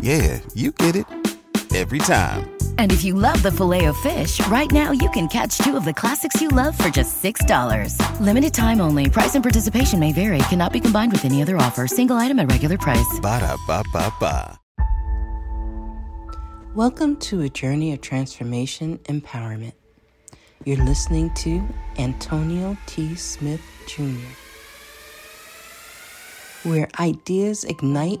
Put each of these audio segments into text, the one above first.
yeah, you get it every time. And if you love the filet of fish, right now you can catch two of the classics you love for just $6. Limited time only. Price and participation may vary. Cannot be combined with any other offer. Single item at regular price. Ba da ba ba ba. Welcome to a journey of transformation empowerment. You're listening to Antonio T. Smith Jr., where ideas ignite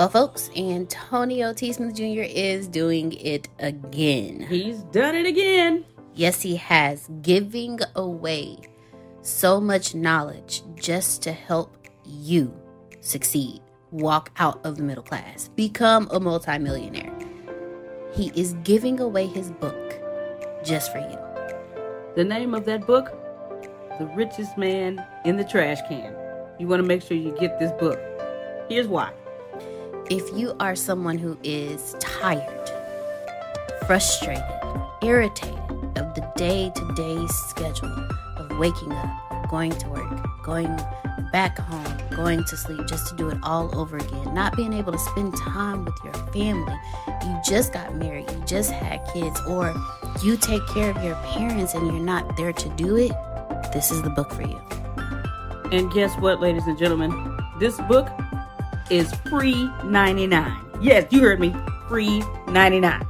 Well, folks, Antonio T. Smith Jr. is doing it again. He's done it again. Yes, he has. Giving away so much knowledge just to help you succeed, walk out of the middle class, become a multimillionaire. He is giving away his book just for you. The name of that book? The Richest Man in the Trash Can. You want to make sure you get this book. Here's why. If you are someone who is tired, frustrated, irritated of the day to day schedule of waking up, going to work, going back home, going to sleep just to do it all over again, not being able to spend time with your family. You just got married, you just had kids, or you take care of your parents and you're not there to do it, this is the book for you. And guess what, ladies and gentlemen? This book is free 99. Yes, you heard me. Free 99.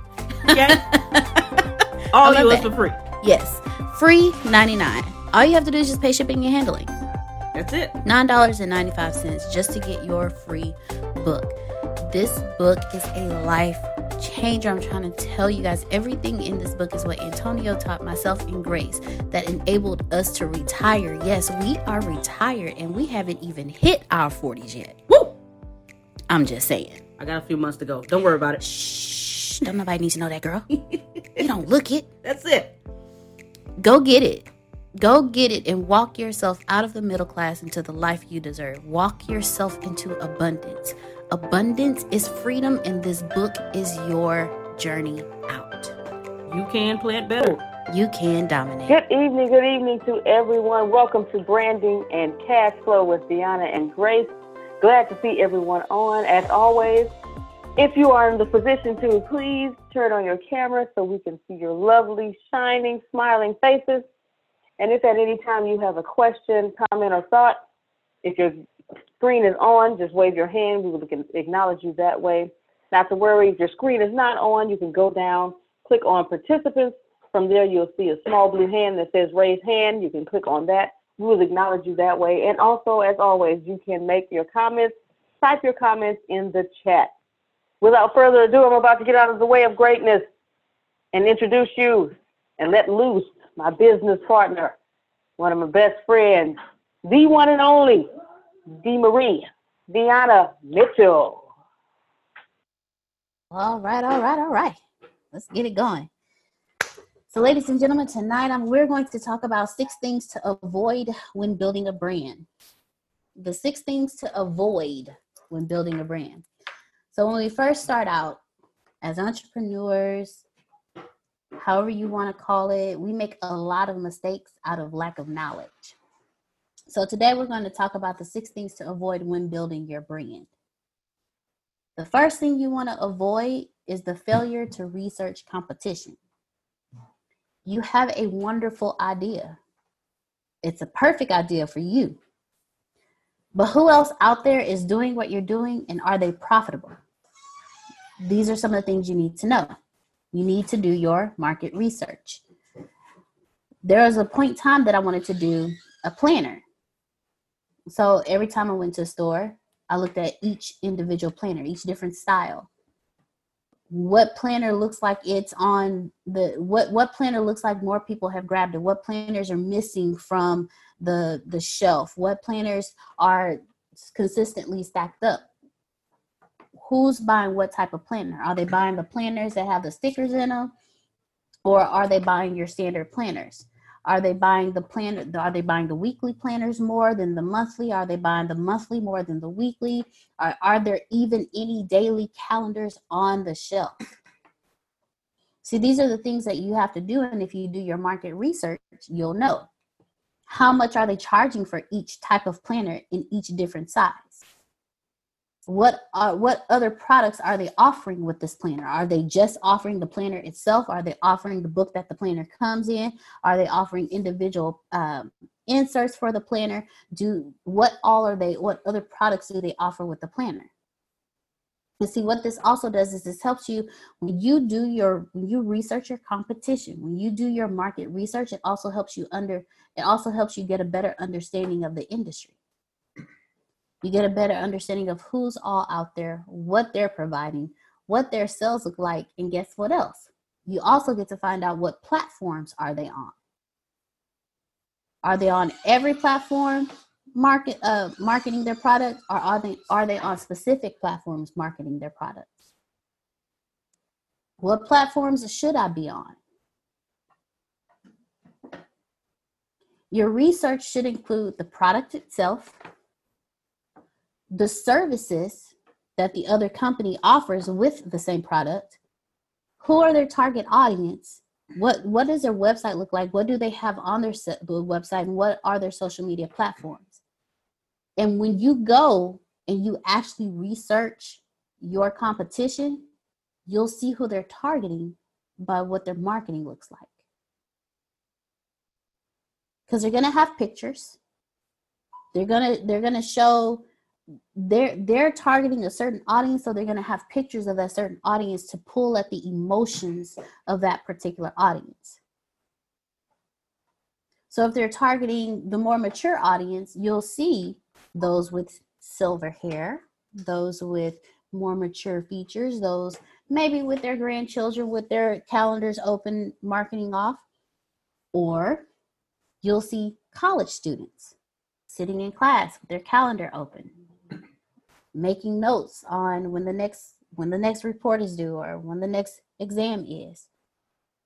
Okay? all yours for free. Yes, free 99. All you have to do is just pay shipping and handling. That's it. $9.95 just to get your free book. This book is a life changer. I'm trying to tell you guys everything in this book is what Antonio taught myself and Grace that enabled us to retire. Yes, we are retired and we haven't even hit our 40s yet. Woo! I'm just saying. I got a few months to go. Don't worry about it. Shh. Don't nobody need to know that, girl. you don't look it. That's it. Go get it. Go get it and walk yourself out of the middle class into the life you deserve. Walk yourself into abundance. Abundance is freedom, and this book is your journey out. You can plant better. You can dominate. Good evening, good evening to everyone. Welcome to Branding and Cash Flow with Deanna and Grace. Glad to see everyone on. As always, if you are in the position to, please turn on your camera so we can see your lovely, shining, smiling faces. And if at any time you have a question, comment, or thought, if your screen is on, just wave your hand. We will acknowledge you that way. Not to worry, if your screen is not on, you can go down, click on participants. From there, you'll see a small blue hand that says raise hand. You can click on that. We will acknowledge you that way. And also, as always, you can make your comments, type your comments in the chat. Without further ado, I'm about to get out of the way of greatness and introduce you and let loose my business partner, one of my best friends, the one and only, D. Marie, Deanna Mitchell. All right, all right, all right. Let's get it going. So, ladies and gentlemen, tonight I'm, we're going to talk about six things to avoid when building a brand. The six things to avoid when building a brand. So, when we first start out as entrepreneurs, however you want to call it, we make a lot of mistakes out of lack of knowledge. So, today we're going to talk about the six things to avoid when building your brand. The first thing you want to avoid is the failure to research competition. You have a wonderful idea, it's a perfect idea for you. But who else out there is doing what you're doing and are they profitable? These are some of the things you need to know you need to do your market research. There was a point in time that I wanted to do a planner. So every time I went to a store, I looked at each individual planner, each different style. What planner looks like it's on the what what planner looks like more people have grabbed it. What planners are missing from the the shelf? What planners are consistently stacked up? who's buying what type of planner? Are they buying the planners that have the stickers in them? Or are they buying your standard planners? Are they buying the planner? Are they buying the weekly planners more than the monthly? Are they buying the monthly more than the weekly? Are, are there even any daily calendars on the shelf? See, these are the things that you have to do. And if you do your market research, you'll know how much are they charging for each type of planner in each different size what are what other products are they offering with this planner? Are they just offering the planner itself? Are they offering the book that the planner comes in? Are they offering individual um, inserts for the planner? Do what all are they what other products do they offer with the planner? And see what this also does is this helps you when you do your when you research your competition when you do your market research it also helps you under it also helps you get a better understanding of the industry you get a better understanding of who's all out there, what they're providing, what their sales look like, and guess what else? You also get to find out what platforms are they on. Are they on every platform market uh, marketing their product, or are they are they on specific platforms marketing their products? What platforms should I be on? Your research should include the product itself, the services that the other company offers with the same product, who are their target audience, what what does their website look like? What do they have on their website? And what are their social media platforms? And when you go and you actually research your competition you'll see who they're targeting by what their marketing looks like. Because they're going to have pictures. They're going to they're going to show they're they're targeting a certain audience so they're going to have pictures of that certain audience to pull at the emotions of that particular audience. So if they're targeting the more mature audience you'll see those with silver hair those with more mature features those maybe with their grandchildren with their calendars open marketing off or you'll see college students sitting in class with their calendar open making notes on when the next when the next report is due or when the next exam is.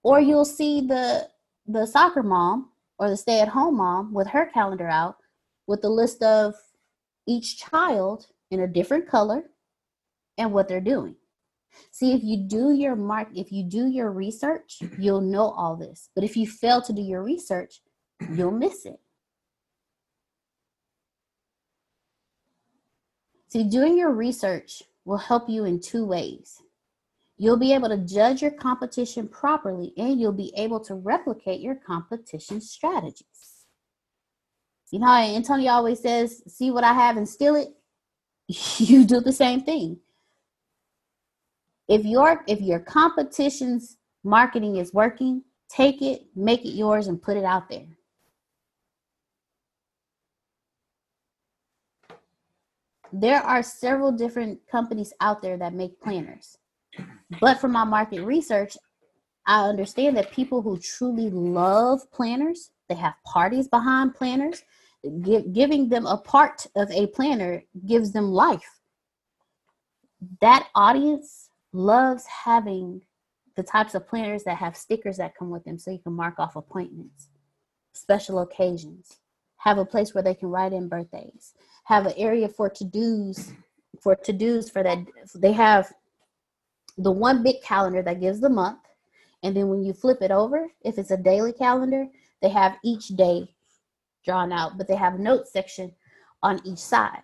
Or you'll see the the soccer mom or the stay-at-home mom with her calendar out with the list of each child in a different color and what they're doing. See if you do your mark if you do your research you'll know all this. But if you fail to do your research you'll miss it See, doing your research will help you in two ways. You'll be able to judge your competition properly and you'll be able to replicate your competition strategies. You know Antonio always says, see what I have and steal it? You do the same thing. If your if your competition's marketing is working, take it, make it yours, and put it out there. There are several different companies out there that make planners. But from my market research, I understand that people who truly love planners, they have parties behind planners. Give, giving them a part of a planner gives them life. That audience loves having the types of planners that have stickers that come with them so you can mark off appointments, special occasions, have a place where they can write in birthdays, have an area for to dos for to dos for that. They have the one big calendar that gives the month, and then when you flip it over, if it's a daily calendar, they have each day drawn out, but they have notes section on each side.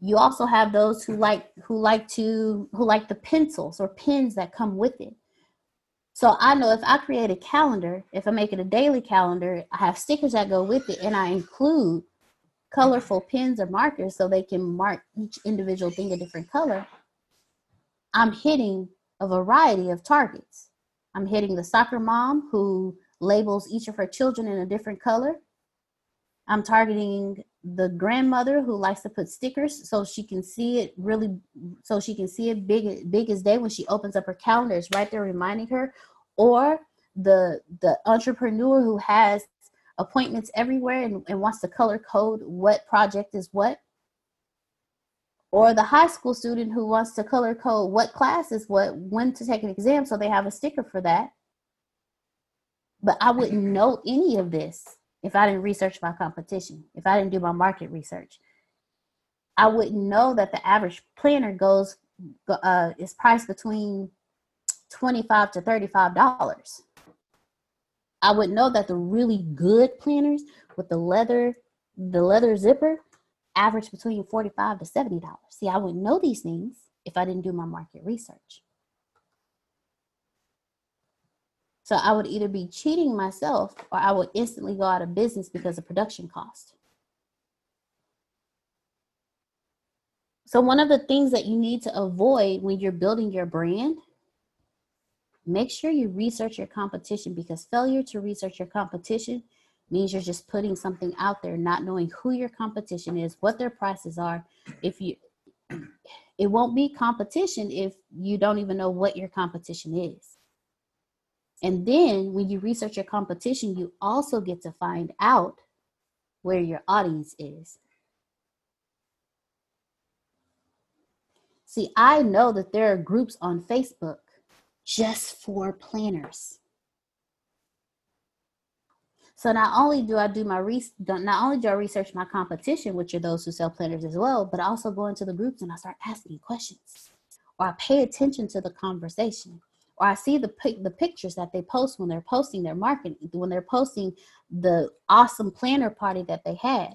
You also have those who like who like to who like the pencils or pens that come with it. So I know if I create a calendar, if I make it a daily calendar, I have stickers that go with it, and I include colorful pens or markers so they can mark each individual thing a different color. I'm hitting a variety of targets. I'm hitting the soccer mom who labels each of her children in a different color. I'm targeting the grandmother who likes to put stickers so she can see it really so she can see it big big as day when she opens up her calendar it's right there reminding her or the the entrepreneur who has appointments everywhere and, and wants to color code what project is what or the high school student who wants to color code what class is what when to take an exam so they have a sticker for that but i wouldn't know any of this if I didn't research my competition, if I didn't do my market research. I wouldn't know that the average planner goes uh, is priced between twenty five to thirty five dollars. I would know that the really good planners with the leather the leather zipper average between forty five to seventy dollars. See, I wouldn't know these things if I didn't do my market research. So I would either be cheating myself or I would instantly go out of business because of production cost. So one of the things that you need to avoid when you're building your brand, make sure you research your competition because failure to research your competition means you're just putting something out there, not knowing who your competition is, what their prices are. If you it won't be competition if you don't even know what your competition is. And then when you research your competition, you also get to find out where your audience is. See, I know that there are groups on Facebook just for planners. So not only do I do my research, not only do I research my competition, which are those who sell planners as well, but I also go into the groups and I start asking questions, or I pay attention to the conversation or I see the the pictures that they post when they're posting their marketing, when they're posting the awesome planner party that they had.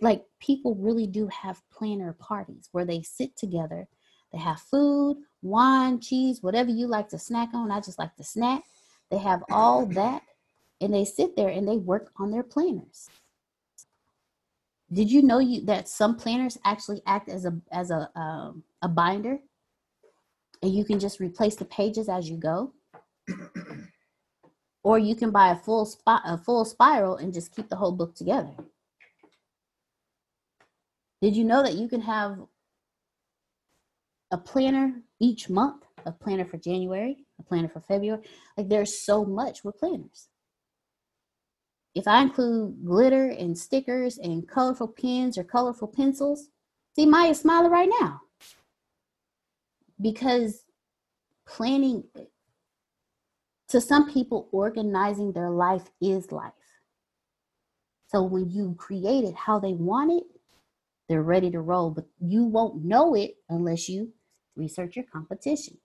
Like people really do have planner parties where they sit together, they have food, wine, cheese, whatever you like to snack on. I just like to snack. They have all that, and they sit there and they work on their planners. Did you know you that some planners actually act as a as a um, a binder, and you can just replace the pages as you go, or you can buy a full spot a full spiral and just keep the whole book together. Did you know that you can have a planner each month? A planner for January, a planner for February. Like there's so much with planners if I include glitter and stickers and colorful pens or colorful pencils, see Maya's smiling right now. Because planning, to some people, organizing their life is life. So when you create it how they want it, they're ready to roll. But you won't know it unless you research your competition.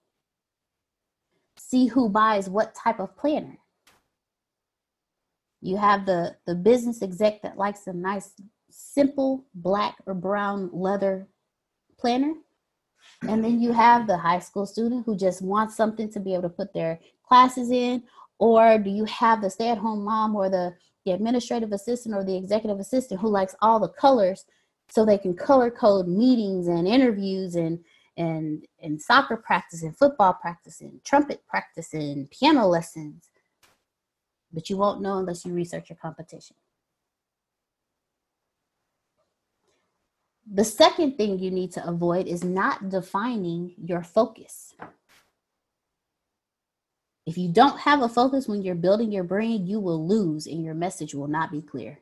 See who buys what type of planner you have the, the business exec that likes a nice, simple black or brown leather planner. And then you have the high school student who just wants something to be able to put their classes in. Or do you have the stay at home mom or the, the administrative assistant or the executive assistant who likes all the colors so they can color code meetings and interviews and and and soccer practice and football practice and trumpet practice and piano lessons but you won't know unless you research your competition. The second thing you need to avoid is not defining your focus. If you don't have a focus when you're building your brand, you will lose and your message will not be clear.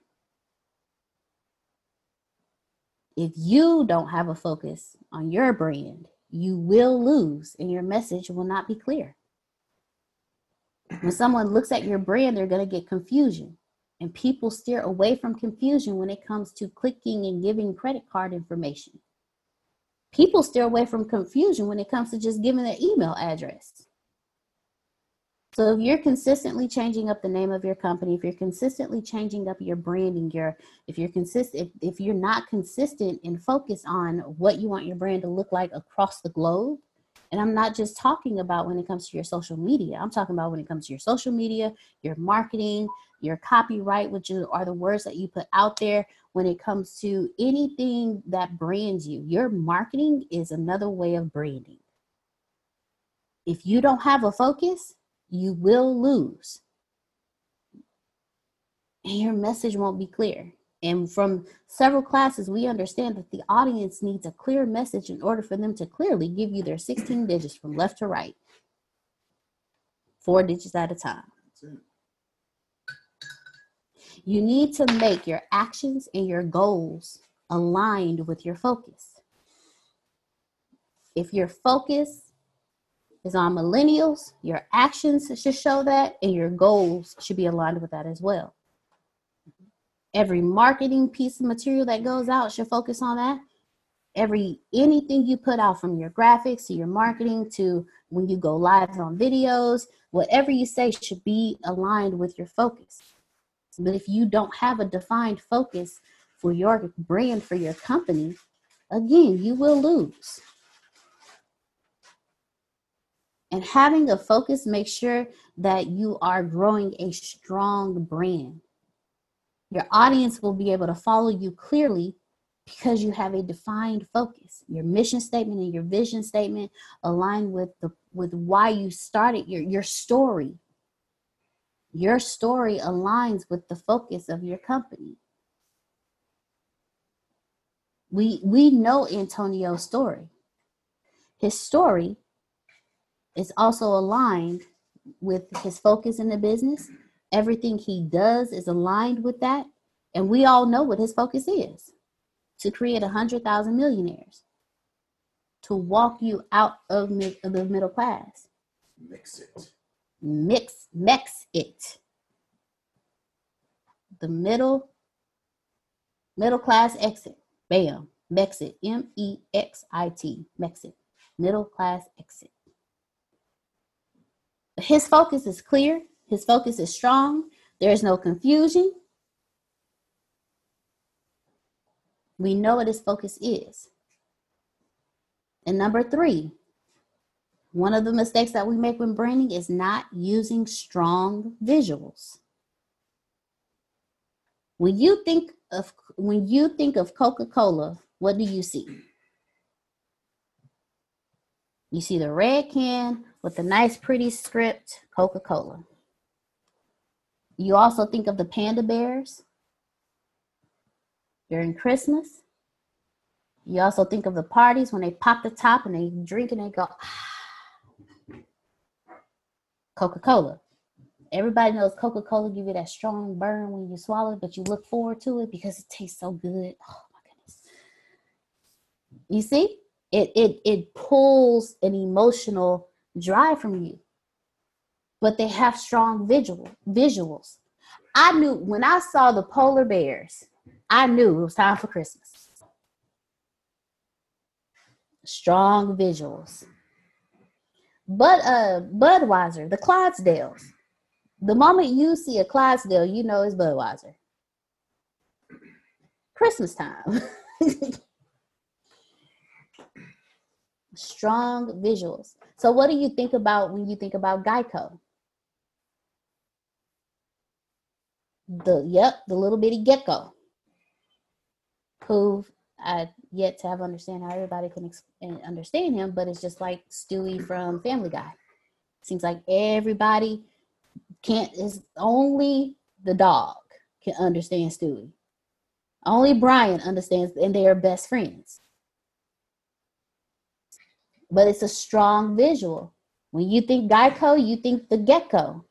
If you don't have a focus on your brand, you will lose and your message will not be clear. When someone looks at your brand, they're going to get confusion. And people steer away from confusion when it comes to clicking and giving credit card information. People steer away from confusion when it comes to just giving their email address. So if you're consistently changing up the name of your company, if you're consistently changing up your branding, your if you're consistent if, if you're not consistent and focused on what you want your brand to look like across the globe, and I'm not just talking about when it comes to your social media. I'm talking about when it comes to your social media, your marketing, your copyright, which are the words that you put out there. When it comes to anything that brands you, your marketing is another way of branding. If you don't have a focus, you will lose. And your message won't be clear. And from several classes, we understand that the audience needs a clear message in order for them to clearly give you their 16 digits from left to right, four digits at a time. You need to make your actions and your goals aligned with your focus. If your focus is on millennials, your actions should show that, and your goals should be aligned with that as well. Every marketing piece of material that goes out should focus on that. Every anything you put out from your graphics to your marketing to when you go live on videos whatever you say should be aligned with your focus. But if you don't have a defined focus for your brand for your company again you will lose and having a focus makes sure that you are growing a strong brand your audience will be able to follow you clearly because you have a defined focus. Your mission statement and your vision statement align with the with why you started your your story. Your story aligns with the focus of your company. We we know Antonio's story. His story is also aligned with his focus in the business everything he does is aligned with that. And we all know what his focus is to create a 100,000 millionaires, to walk you out of, mid, of the middle class. Mix it. Mix, mix it. The middle, middle class exit. Bam. Mexit. M E X I T. Mexit. Middle class exit. His focus is clear, his focus is strong, there's no confusion. We know what his focus is. And number three, one of the mistakes that we make when branding is not using strong visuals. When you think of when you think of Coca-Cola, what do you see? You see the red can with the nice pretty script Coca-Cola. You also think of the panda bears during Christmas. You also think of the parties when they pop the top and they drink and they go, ah. Coca Cola. Everybody knows Coca Cola give you that strong burn when you swallow it, but you look forward to it because it tastes so good. Oh my goodness. You see, it it it pulls an emotional drive from you but they have strong visual visuals. I knew when I saw the polar bears, I knew it was time for Christmas. Strong visuals. But uh Budweiser, the Clydesdales. The moment you see a Clydesdale, you know it's Budweiser. Christmas time. Strong visuals. So what do you think about when you think about Geico? the yep, the little bitty gecko, who I yet to have understand how everybody can ex- eh, understand him, but it's just like Stewie from Family Guy. Seems like everybody can't. Is only the dog can understand Stewie. Only Brian understands, and they are best friends. But it's a strong visual. When you think Geico, you think the gecko.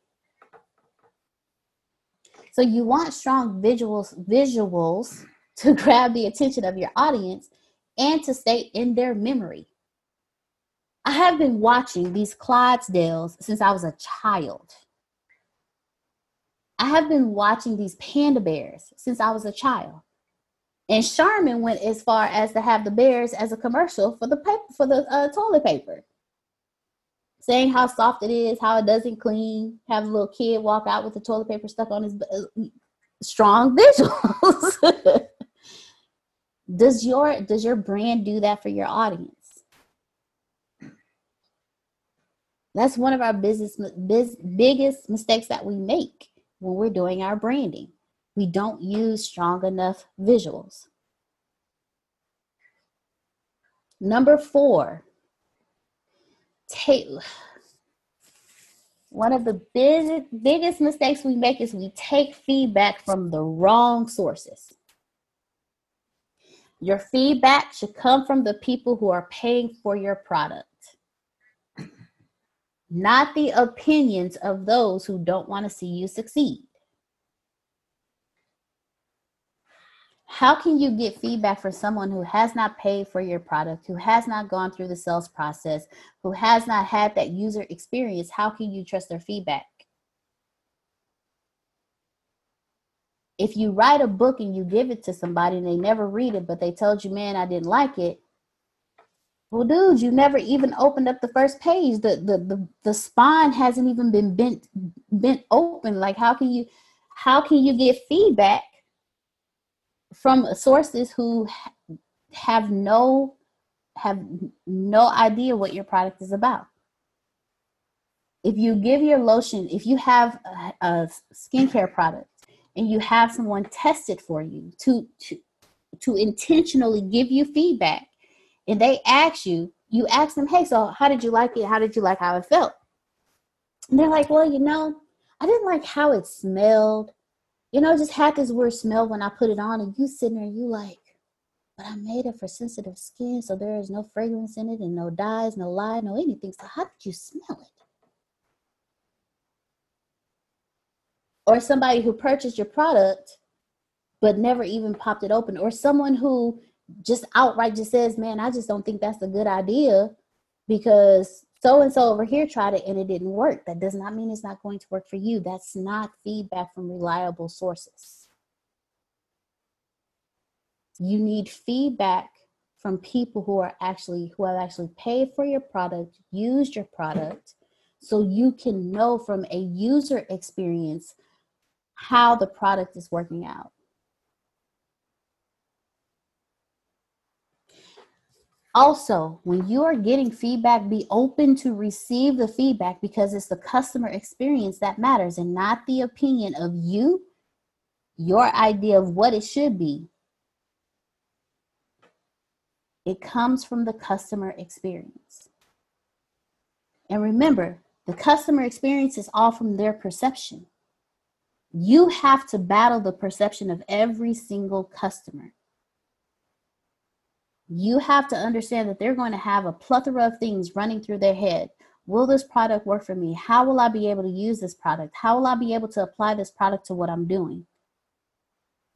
So you want strong visuals visuals to grab the attention of your audience and to stay in their memory. I have been watching these Clydesdales since I was a child. I have been watching these panda bears since I was a child. And Charmin went as far as to have the bears as a commercial for the paper for the uh, toilet paper saying how soft it is, how it doesn't clean, have a little kid walk out with the toilet paper stuck on his uh, strong visuals. does your does your brand do that for your audience? That's one of our business biz, biggest mistakes that we make when we're doing our branding. We don't use strong enough visuals. Number 4, take one of the big, biggest mistakes we make is we take feedback from the wrong sources. Your feedback should come from the people who are paying for your product, not the opinions of those who don't want to see you succeed. How can you get feedback from someone who has not paid for your product, who has not gone through the sales process, who has not had that user experience? How can you trust their feedback? If you write a book and you give it to somebody and they never read it, but they told you, man, I didn't like it. Well, dude, you never even opened up the first page. The the the, the spine hasn't even been bent bent open. Like how can you how can you get feedback from sources who have no have no idea what your product is about. If you give your lotion, if you have a, a skincare product and you have someone test it for you to to to intentionally give you feedback and they ask you, you ask them, hey, so how did you like it? How did you like how it felt? And they're like, well, you know, I didn't like how it smelled you know, just had this weird smell when I put it on, and you sitting there, you like, but I made it for sensitive skin, so there is no fragrance in it, and no dyes, no lye, no anything. So how did you smell it? Or somebody who purchased your product but never even popped it open, or someone who just outright just says, "Man, I just don't think that's a good idea," because so and so over here tried it and it didn't work. That does not mean it's not going to work for you. That's not feedback from reliable sources. You need feedback from people who are actually who have actually paid for your product, used your product, so you can know from a user experience how the product is working out. Also, when you are getting feedback, be open to receive the feedback because it's the customer experience that matters and not the opinion of you, your idea of what it should be. It comes from the customer experience. And remember, the customer experience is all from their perception. You have to battle the perception of every single customer you have to understand that they're going to have a plethora of things running through their head. Will this product work for me? How will I be able to use this product? How will I be able to apply this product to what I'm doing?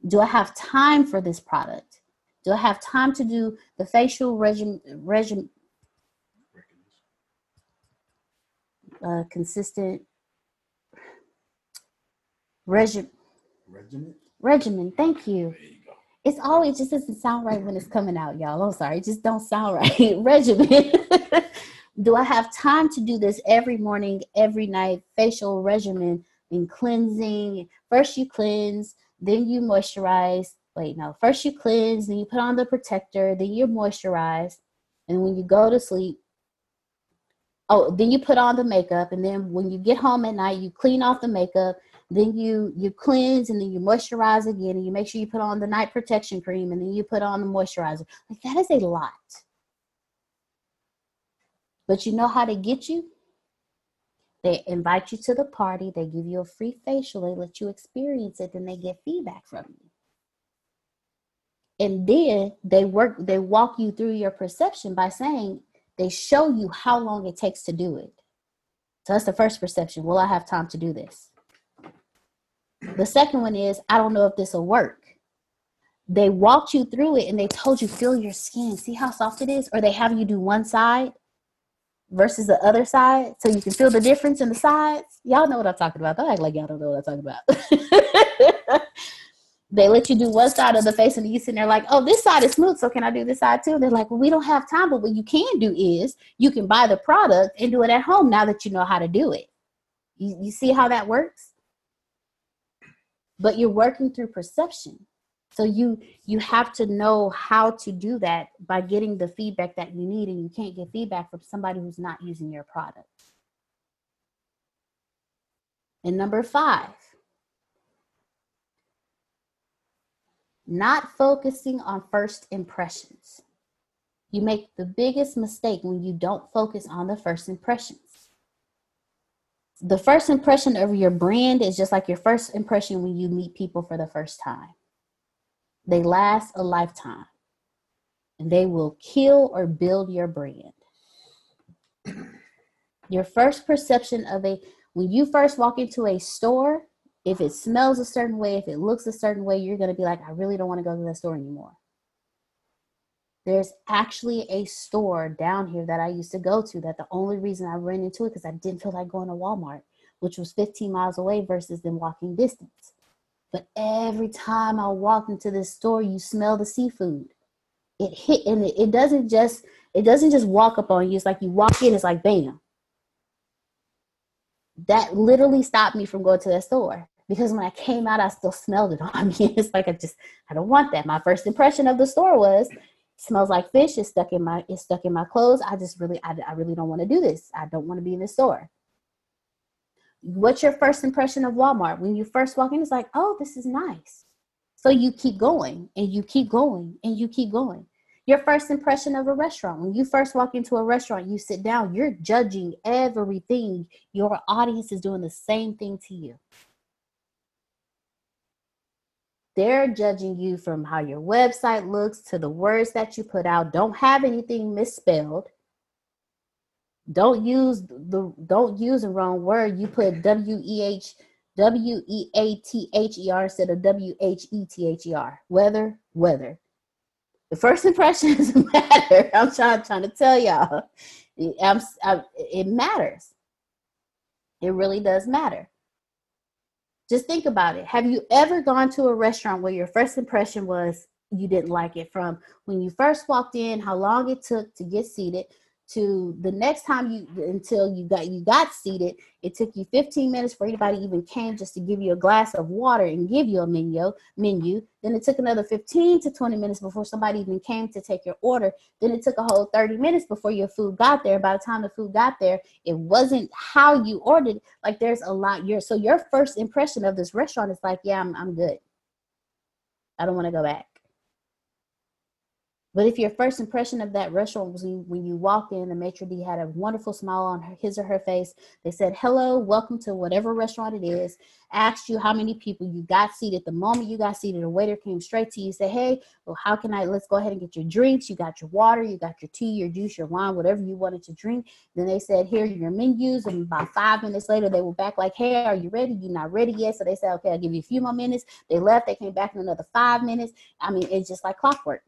Do I have time for this product? Do I have time to do the facial regime, regime uh, consistent regime, regimen? Regimen, thank you it's always just doesn't sound right when it's coming out, y'all. I'm sorry, it just don't sound right. regimen. do I have time to do this every morning, every night? Facial regimen and cleansing. First you cleanse, then you moisturize. Wait, no. First you cleanse, then you put on the protector, then you moisturize, and when you go to sleep, oh, then you put on the makeup, and then when you get home at night, you clean off the makeup, then you you cleanse and then you moisturize again and you make sure you put on the night protection cream and then you put on the moisturizer. Like that is a lot. But you know how to get you? They invite you to the party they give you a free facial they let you experience it then they get feedback from you. And then they work they walk you through your perception by saying they show you how long it takes to do it. So that's the first perception. Will i have time to do this the second one is, I don't know if this will work. They walked you through it and they told you, feel your skin, see how soft it is? Or they have you do one side versus the other side so you can feel the difference in the sides. Y'all know what I'm talking about. Don't act like y'all don't know what I'm talking about. they let you do one side of the face and you sit there like, oh, this side is smooth, so can I do this side too? They're like, well, we don't have time, but what you can do is you can buy the product and do it at home now that you know how to do it. You, you see how that works? But you're working through perception. So you you have to know how to do that by getting the feedback that you need and you can't get feedback from somebody who's not using your product. And number five not focusing on first impressions. You make the biggest mistake when you don't focus on the first impressions the first impression of your brand is just like your first impression when you meet people for the first time. They last a lifetime and they will kill or build your brand. Your first perception of a, when you first walk into a store, if it smells a certain way, if it looks a certain way, you're going to be like, I really don't want to go to that store anymore. There's actually a store down here that I used to go to that the only reason I ran into it because I didn't feel like going to Walmart, which was 15 miles away versus them walking distance. But every time I walked into this store, you smell the seafood. It hit and it, it doesn't just it doesn't just walk up on you. It's like you walk in, it's like bam. That literally stopped me from going to that store because when I came out, I still smelled it on me. It's like I just I don't want that. My first impression of the store was smells like fish it's stuck in my it's stuck in my clothes. I just really i, I really don't want to do this. I don't want to be in the store. What's your first impression of walmart? When you first walk in it's like oh this is nice. So you keep going and you keep going and you keep going. Your first impression of a restaurant when you first walk into a restaurant you sit down you're judging everything. Your audience is doing the same thing to you they're judging you from how your website looks to the words that you put out. Don't have anything misspelled. Don't use the don't use the wrong word. You put W E H W E A T H E R instead of W H E T H E R. Weather, weather. The first impressions matter. I'm trying, trying to tell y'all. I'm, I, it matters. It really does matter. Just think about it. Have you ever gone to a restaurant where your first impression was you didn't like it from when you first walked in, how long it took to get seated, to the next time you until you got you got seated it took you 15 minutes for anybody even came just to give you a glass of water and give you a menu menu. Then it took another 15 to 20 minutes before somebody even came to take your order. Then it took a whole 30 minutes before your food got there. By the time the food got there it wasn't how you ordered like there's a lot your so your first impression of this restaurant is like yeah i'm, I'm good. I don't want to go back but if your first impression of that restaurant was when you walk in, the maitre d had a wonderful smile on her, his or her face. They said, "Hello, welcome to whatever restaurant it is." Asked you how many people you got seated. The moment you got seated, a waiter came straight to you. Said, "Hey, well, how can I? Let's go ahead and get your drinks. You got your water, you got your tea, your juice, your wine, whatever you wanted to drink." Then they said, "Here are your menus." And about five minutes later, they were back like, "Hey, are you ready? You not ready yet?" So they said, "Okay, I'll give you a few more minutes." They left. They came back in another five minutes. I mean, it's just like clockwork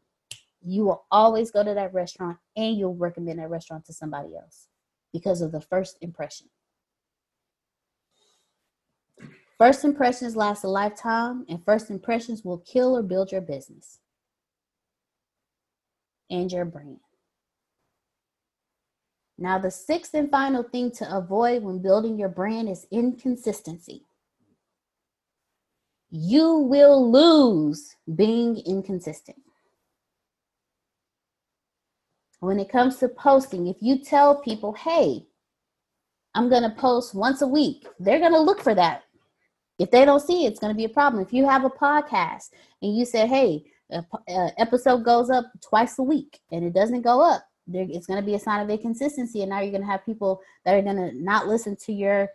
you will always go to that restaurant and you'll recommend that restaurant to somebody else because of the first impression. First impressions last a lifetime, and first impressions will kill or build your business and your brand. Now, the sixth and final thing to avoid when building your brand is inconsistency. You will lose being inconsistent. When it comes to posting, if you tell people, hey, I'm going to post once a week, they're going to look for that. If they don't see it, it's going to be a problem. If you have a podcast and you say, hey, episode goes up twice a week and it doesn't go up, there, it's going to be a sign of inconsistency. And now you're going to have people that are going to not listen to your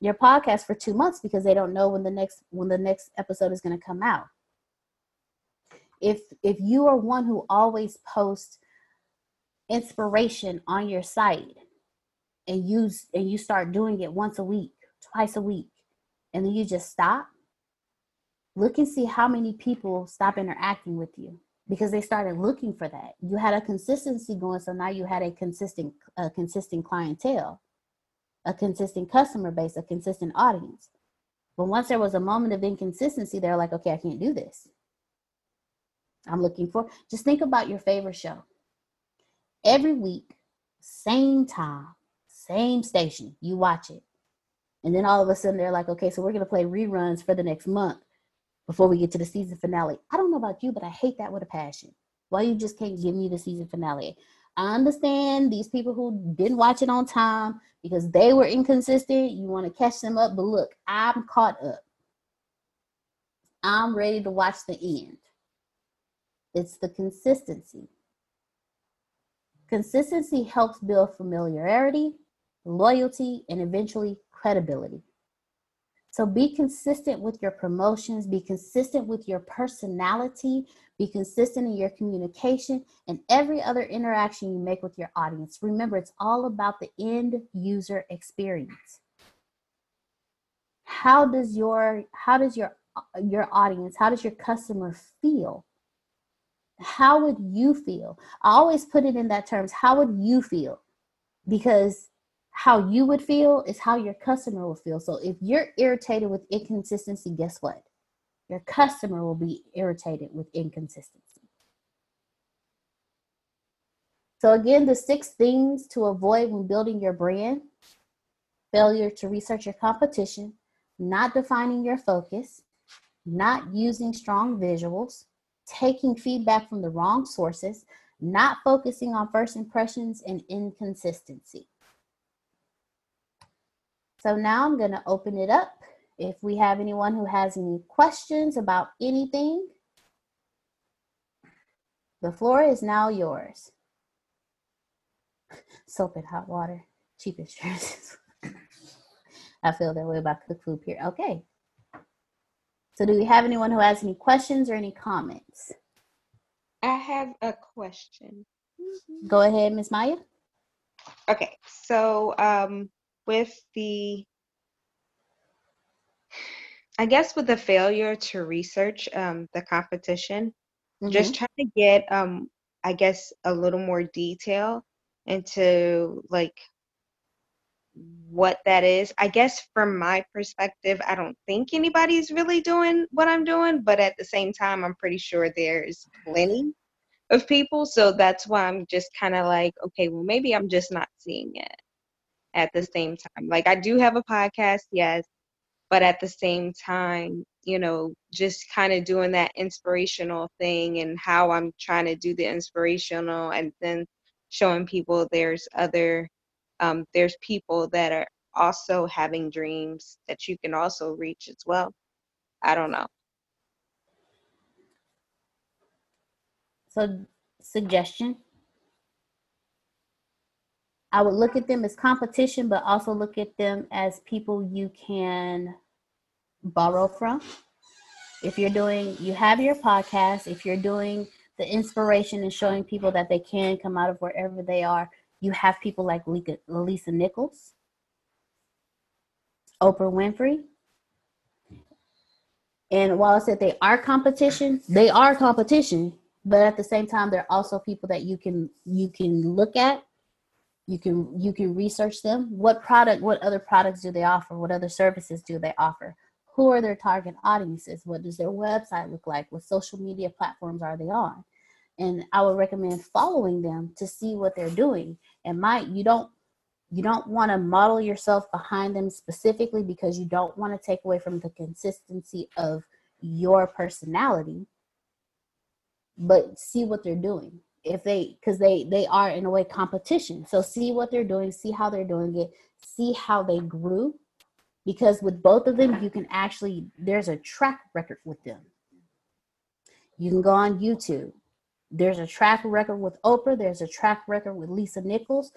your podcast for two months because they don't know when the next when the next episode is going to come out. If if you are one who always posts inspiration on your site and you and you start doing it once a week, twice a week, and then you just stop, look and see how many people stop interacting with you because they started looking for that. You had a consistency going, so now you had a consistent a consistent clientele, a consistent customer base, a consistent audience. But once there was a moment of inconsistency, they're like, okay, I can't do this. I'm looking for just think about your favorite show every week, same time, same station. You watch it. And then all of a sudden they're like, okay, so we're going to play reruns for the next month before we get to the season finale. I don't know about you, but I hate that with a passion. Why you just can't give me the season finale? I understand these people who didn't watch it on time because they were inconsistent. You want to catch them up, but look, I'm caught up. I'm ready to watch the end. It's the consistency. Consistency helps build familiarity, loyalty, and eventually credibility. So be consistent with your promotions, be consistent with your personality, be consistent in your communication and every other interaction you make with your audience. Remember, it's all about the end user experience. How does your how does your your audience, how does your customer feel how would you feel? I always put it in that terms. How would you feel? Because how you would feel is how your customer will feel. So if you're irritated with inconsistency, guess what? Your customer will be irritated with inconsistency. So again, the six things to avoid when building your brand failure to research your competition, not defining your focus, not using strong visuals, taking feedback from the wrong sources, not focusing on first impressions, and inconsistency. So now I'm going to open it up. If we have anyone who has any questions about anything, the floor is now yours. Soap and hot water, cheap insurance. I feel that way about cook food here. Okay. So, do we have anyone who has any questions or any comments? I have a question. Go ahead, Miss Maya. Okay, so um, with the, I guess with the failure to research um, the competition, mm-hmm. just trying to get, um, I guess, a little more detail into like what that is. I guess from my perspective, I don't think anybody's really doing what I'm doing, but at the same time, I'm pretty sure there's plenty of people. So that's why I'm just kind of like, okay, well, maybe I'm just not seeing it at the same time. Like, I do have a podcast, yes, but at the same time, you know, just kind of doing that inspirational thing and how I'm trying to do the inspirational and then showing people there's other, um, there's people that are also having dreams that you can also reach as well. I don't know. So, suggestion I would look at them as competition, but also look at them as people you can borrow from. If you're doing, you have your podcast, if you're doing the inspiration and showing people that they can come out of wherever they are, you have people like Lisa Nichols, Oprah Winfrey. And while I said they are competition, they are competition, but at the same time, they're also people that you can you can look at you can you can research them. What product what other products do they offer? What other services do they offer? Who are their target audiences? What does their website look like? What social media platforms are they on? And i would recommend following them to see what they're doing and might you don't you don't want to model yourself behind them specifically because you don't want to take away from the consistency of your personality but see what they're doing. If they because they they are in a way competition. So see what they're doing see how they're doing it see how they grew because with both of them you can actually there's a track record with them. You can go on youtube there's a track record with oprah. There's a track record with lisa nichols.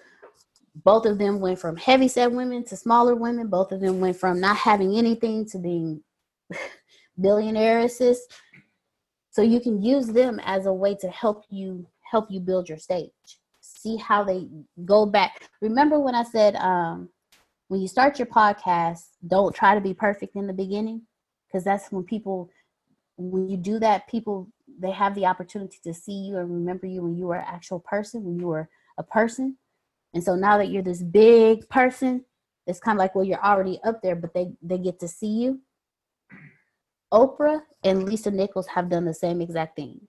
Both of them went from heavy set women to smaller women. Both of them went from not having anything to being billionairesses so you can use them as a way to help you help you build your stage. See how they go back. Remember when I said um, when you start your podcast, don't try to be perfect in the beginning? Because that's when people when you do that, people they have the opportunity to see you and remember you when you were an actual person, when you were a person. And so now that you're this big person, it's kind of like well you're already up there, but they they get to see you. Oprah and Lisa Nichols have done the same exact thing.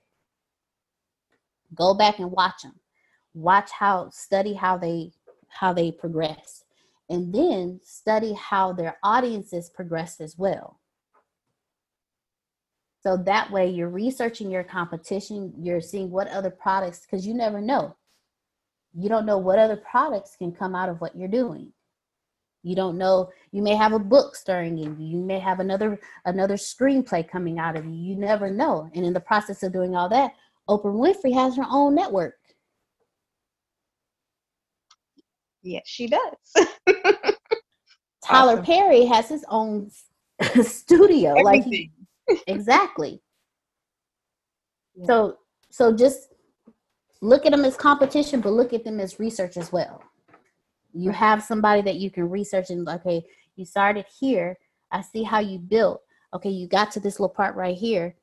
Go back and watch them. Watch how study how they how they progress. And then study how their audiences progress as well. So that way you're researching your competition, you're seeing what other products because you never know. You don't know what other products can come out of what you're doing. You don't know. You may have a book stirring in you. You may have another another screenplay coming out of you. You never know. And in the process of doing all that, Oprah Winfrey has her own network. Yes, she does. Tyler awesome. Perry has his own studio. Everything. Like he, exactly. Yeah. So so just look at them as competition, but look at them as research as well. You have somebody that you can research and okay, you started here. I see how you built. Okay, you got to this little part right here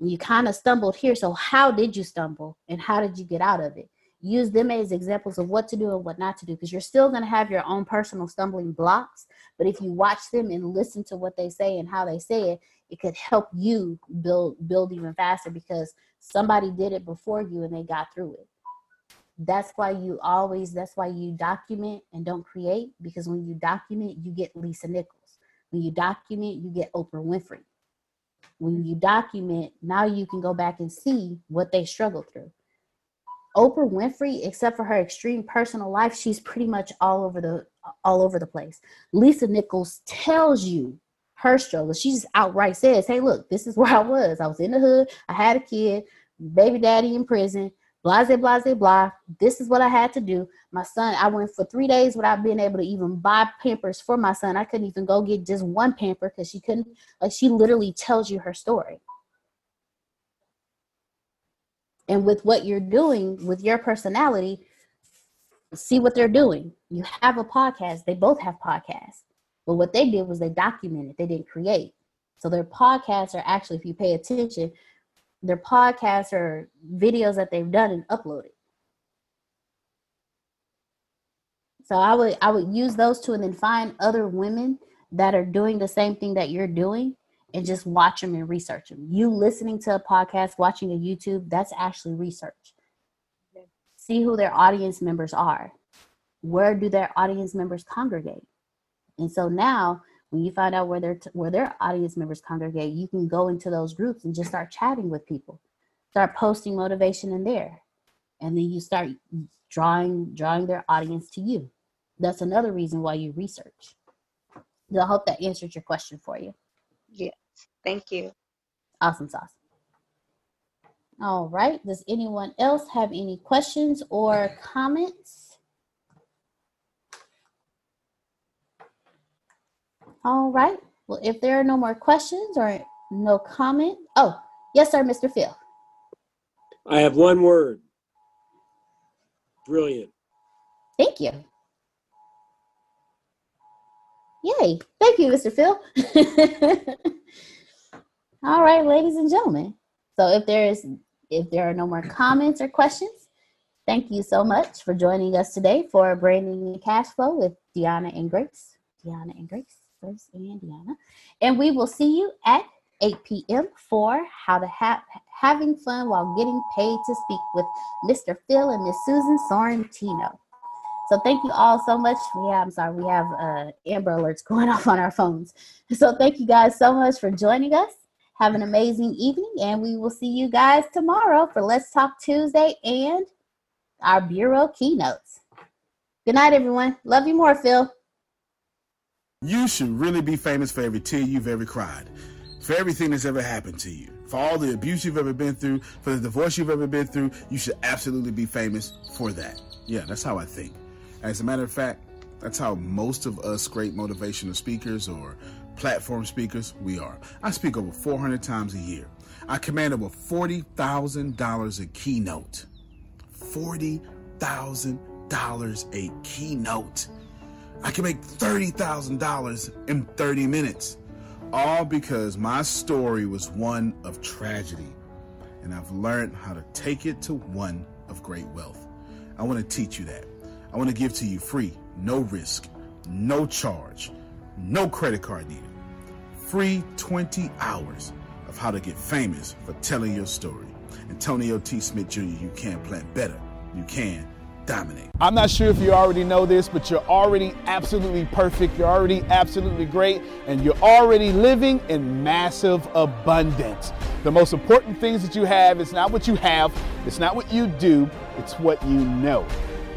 you kind of stumbled here. So, how did you stumble and how did you get out of it? Use them as examples of what to do and what not to do because you're still going to have your own personal stumbling blocks. But if you watch them and listen to what they say and how they say it, it could help you build build even faster because somebody did it before you and they got through it. That's why you always that's why you document and don't create because when you document you get Lisa Nichols. When you document you get Oprah Winfrey when you document, now you can go back and see what they struggled through. Oprah Winfrey, except for her extreme personal life, she's pretty much all over the all over the place. Lisa Nichols tells you her struggle. She just outright says, "Hey, look, this is where I was. I was in the hood. I had a kid, baby daddy in prison blase, blase, blah. This is what I had to do. My son, I went for three days without being able to even buy pampers for my son. I couldn't even go get just one pamper because she couldn't, like, she literally tells you her story. And with what you're doing with your personality, see what they're doing. You have a podcast, they both have podcasts. But what they did was they documented, they didn't create. So their podcasts are actually, if you pay attention, their podcasts are videos that they've done and uploaded. So I would I would use those two and then find other women that are doing the same thing that you're doing and just watch them and research them. You listening to a podcast, watching a YouTube, that's actually research. see who their audience members are. Where do their audience members congregate? And so now, when you find out where their where their audience members congregate, you can go into those groups and just start chatting with people, start posting motivation in there, and then you start drawing drawing their audience to you. That's another reason why you research. I hope that answered your question for you. Yes, thank you. Awesome sauce. All right. Does anyone else have any questions or comments? All right. Well, if there are no more questions or no comment, oh, yes, sir, Mr. Phil. I have one word. Brilliant. Thank you. Yay. Thank you, Mr. Phil. All right, ladies and gentlemen. So if there is if there are no more comments or questions, thank you so much for joining us today for Branding and Cash Flow with Deanna and Grace. Deanna and Grace, Grace and Deanna. And we will see you at 8 p.m. for How to Have Having Fun While Getting Paid to Speak with Mr. Phil and Miss Susan Sorrentino. So thank you all so much. Yeah, I'm sorry, we have uh, Amber Alerts going off on our phones. So thank you guys so much for joining us. Have an amazing evening, and we will see you guys tomorrow for Let's Talk Tuesday and our Bureau keynotes. Good night, everyone. Love you more, Phil. You should really be famous for every tear you've ever cried, for everything that's ever happened to you, for all the abuse you've ever been through, for the divorce you've ever been through. You should absolutely be famous for that. Yeah, that's how I think. As a matter of fact, that's how most of us great motivational speakers or platform speakers we are. I speak over 400 times a year. I command over $40,000 a keynote. $40,000 a keynote. I can make $30,000 in 30 minutes. All because my story was one of tragedy. And I've learned how to take it to one of great wealth. I want to teach you that. I want to give to you free, no risk, no charge, no credit card needed. Free 20 hours of how to get famous for telling your story. Antonio T. Smith Jr., you can plan better. You can dominate. I'm not sure if you already know this, but you're already absolutely perfect. You're already absolutely great, and you're already living in massive abundance. The most important things that you have is not what you have, it's not what you do, it's what you know.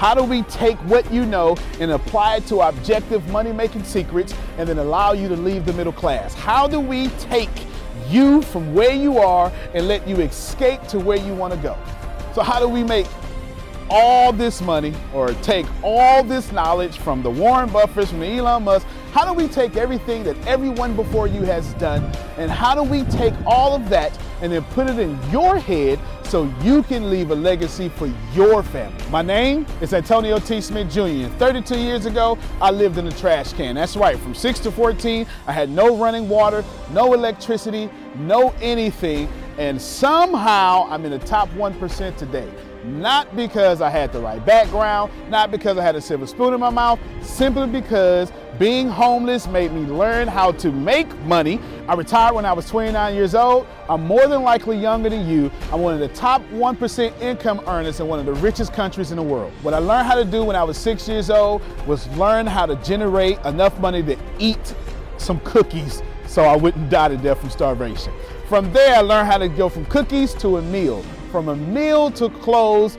How do we take what you know and apply it to objective money making secrets and then allow you to leave the middle class? How do we take you from where you are and let you escape to where you want to go? So, how do we make all this money or take all this knowledge from the Warren Buffetts, from Elon Musk? How do we take everything that everyone before you has done and how do we take all of that and then put it in your head so you can leave a legacy for your family? My name is Antonio T. Smith Jr. 32 years ago, I lived in a trash can. That's right, from 6 to 14, I had no running water, no electricity, no anything, and somehow I'm in the top 1% today. Not because I had the right background, not because I had a silver spoon in my mouth, simply because being homeless made me learn how to make money. I retired when I was 29 years old. I'm more than likely younger than you. I'm one of the top 1% income earners in one of the richest countries in the world. What I learned how to do when I was six years old was learn how to generate enough money to eat some cookies so I wouldn't die to death from starvation. From there, I learned how to go from cookies to a meal from a meal to clothes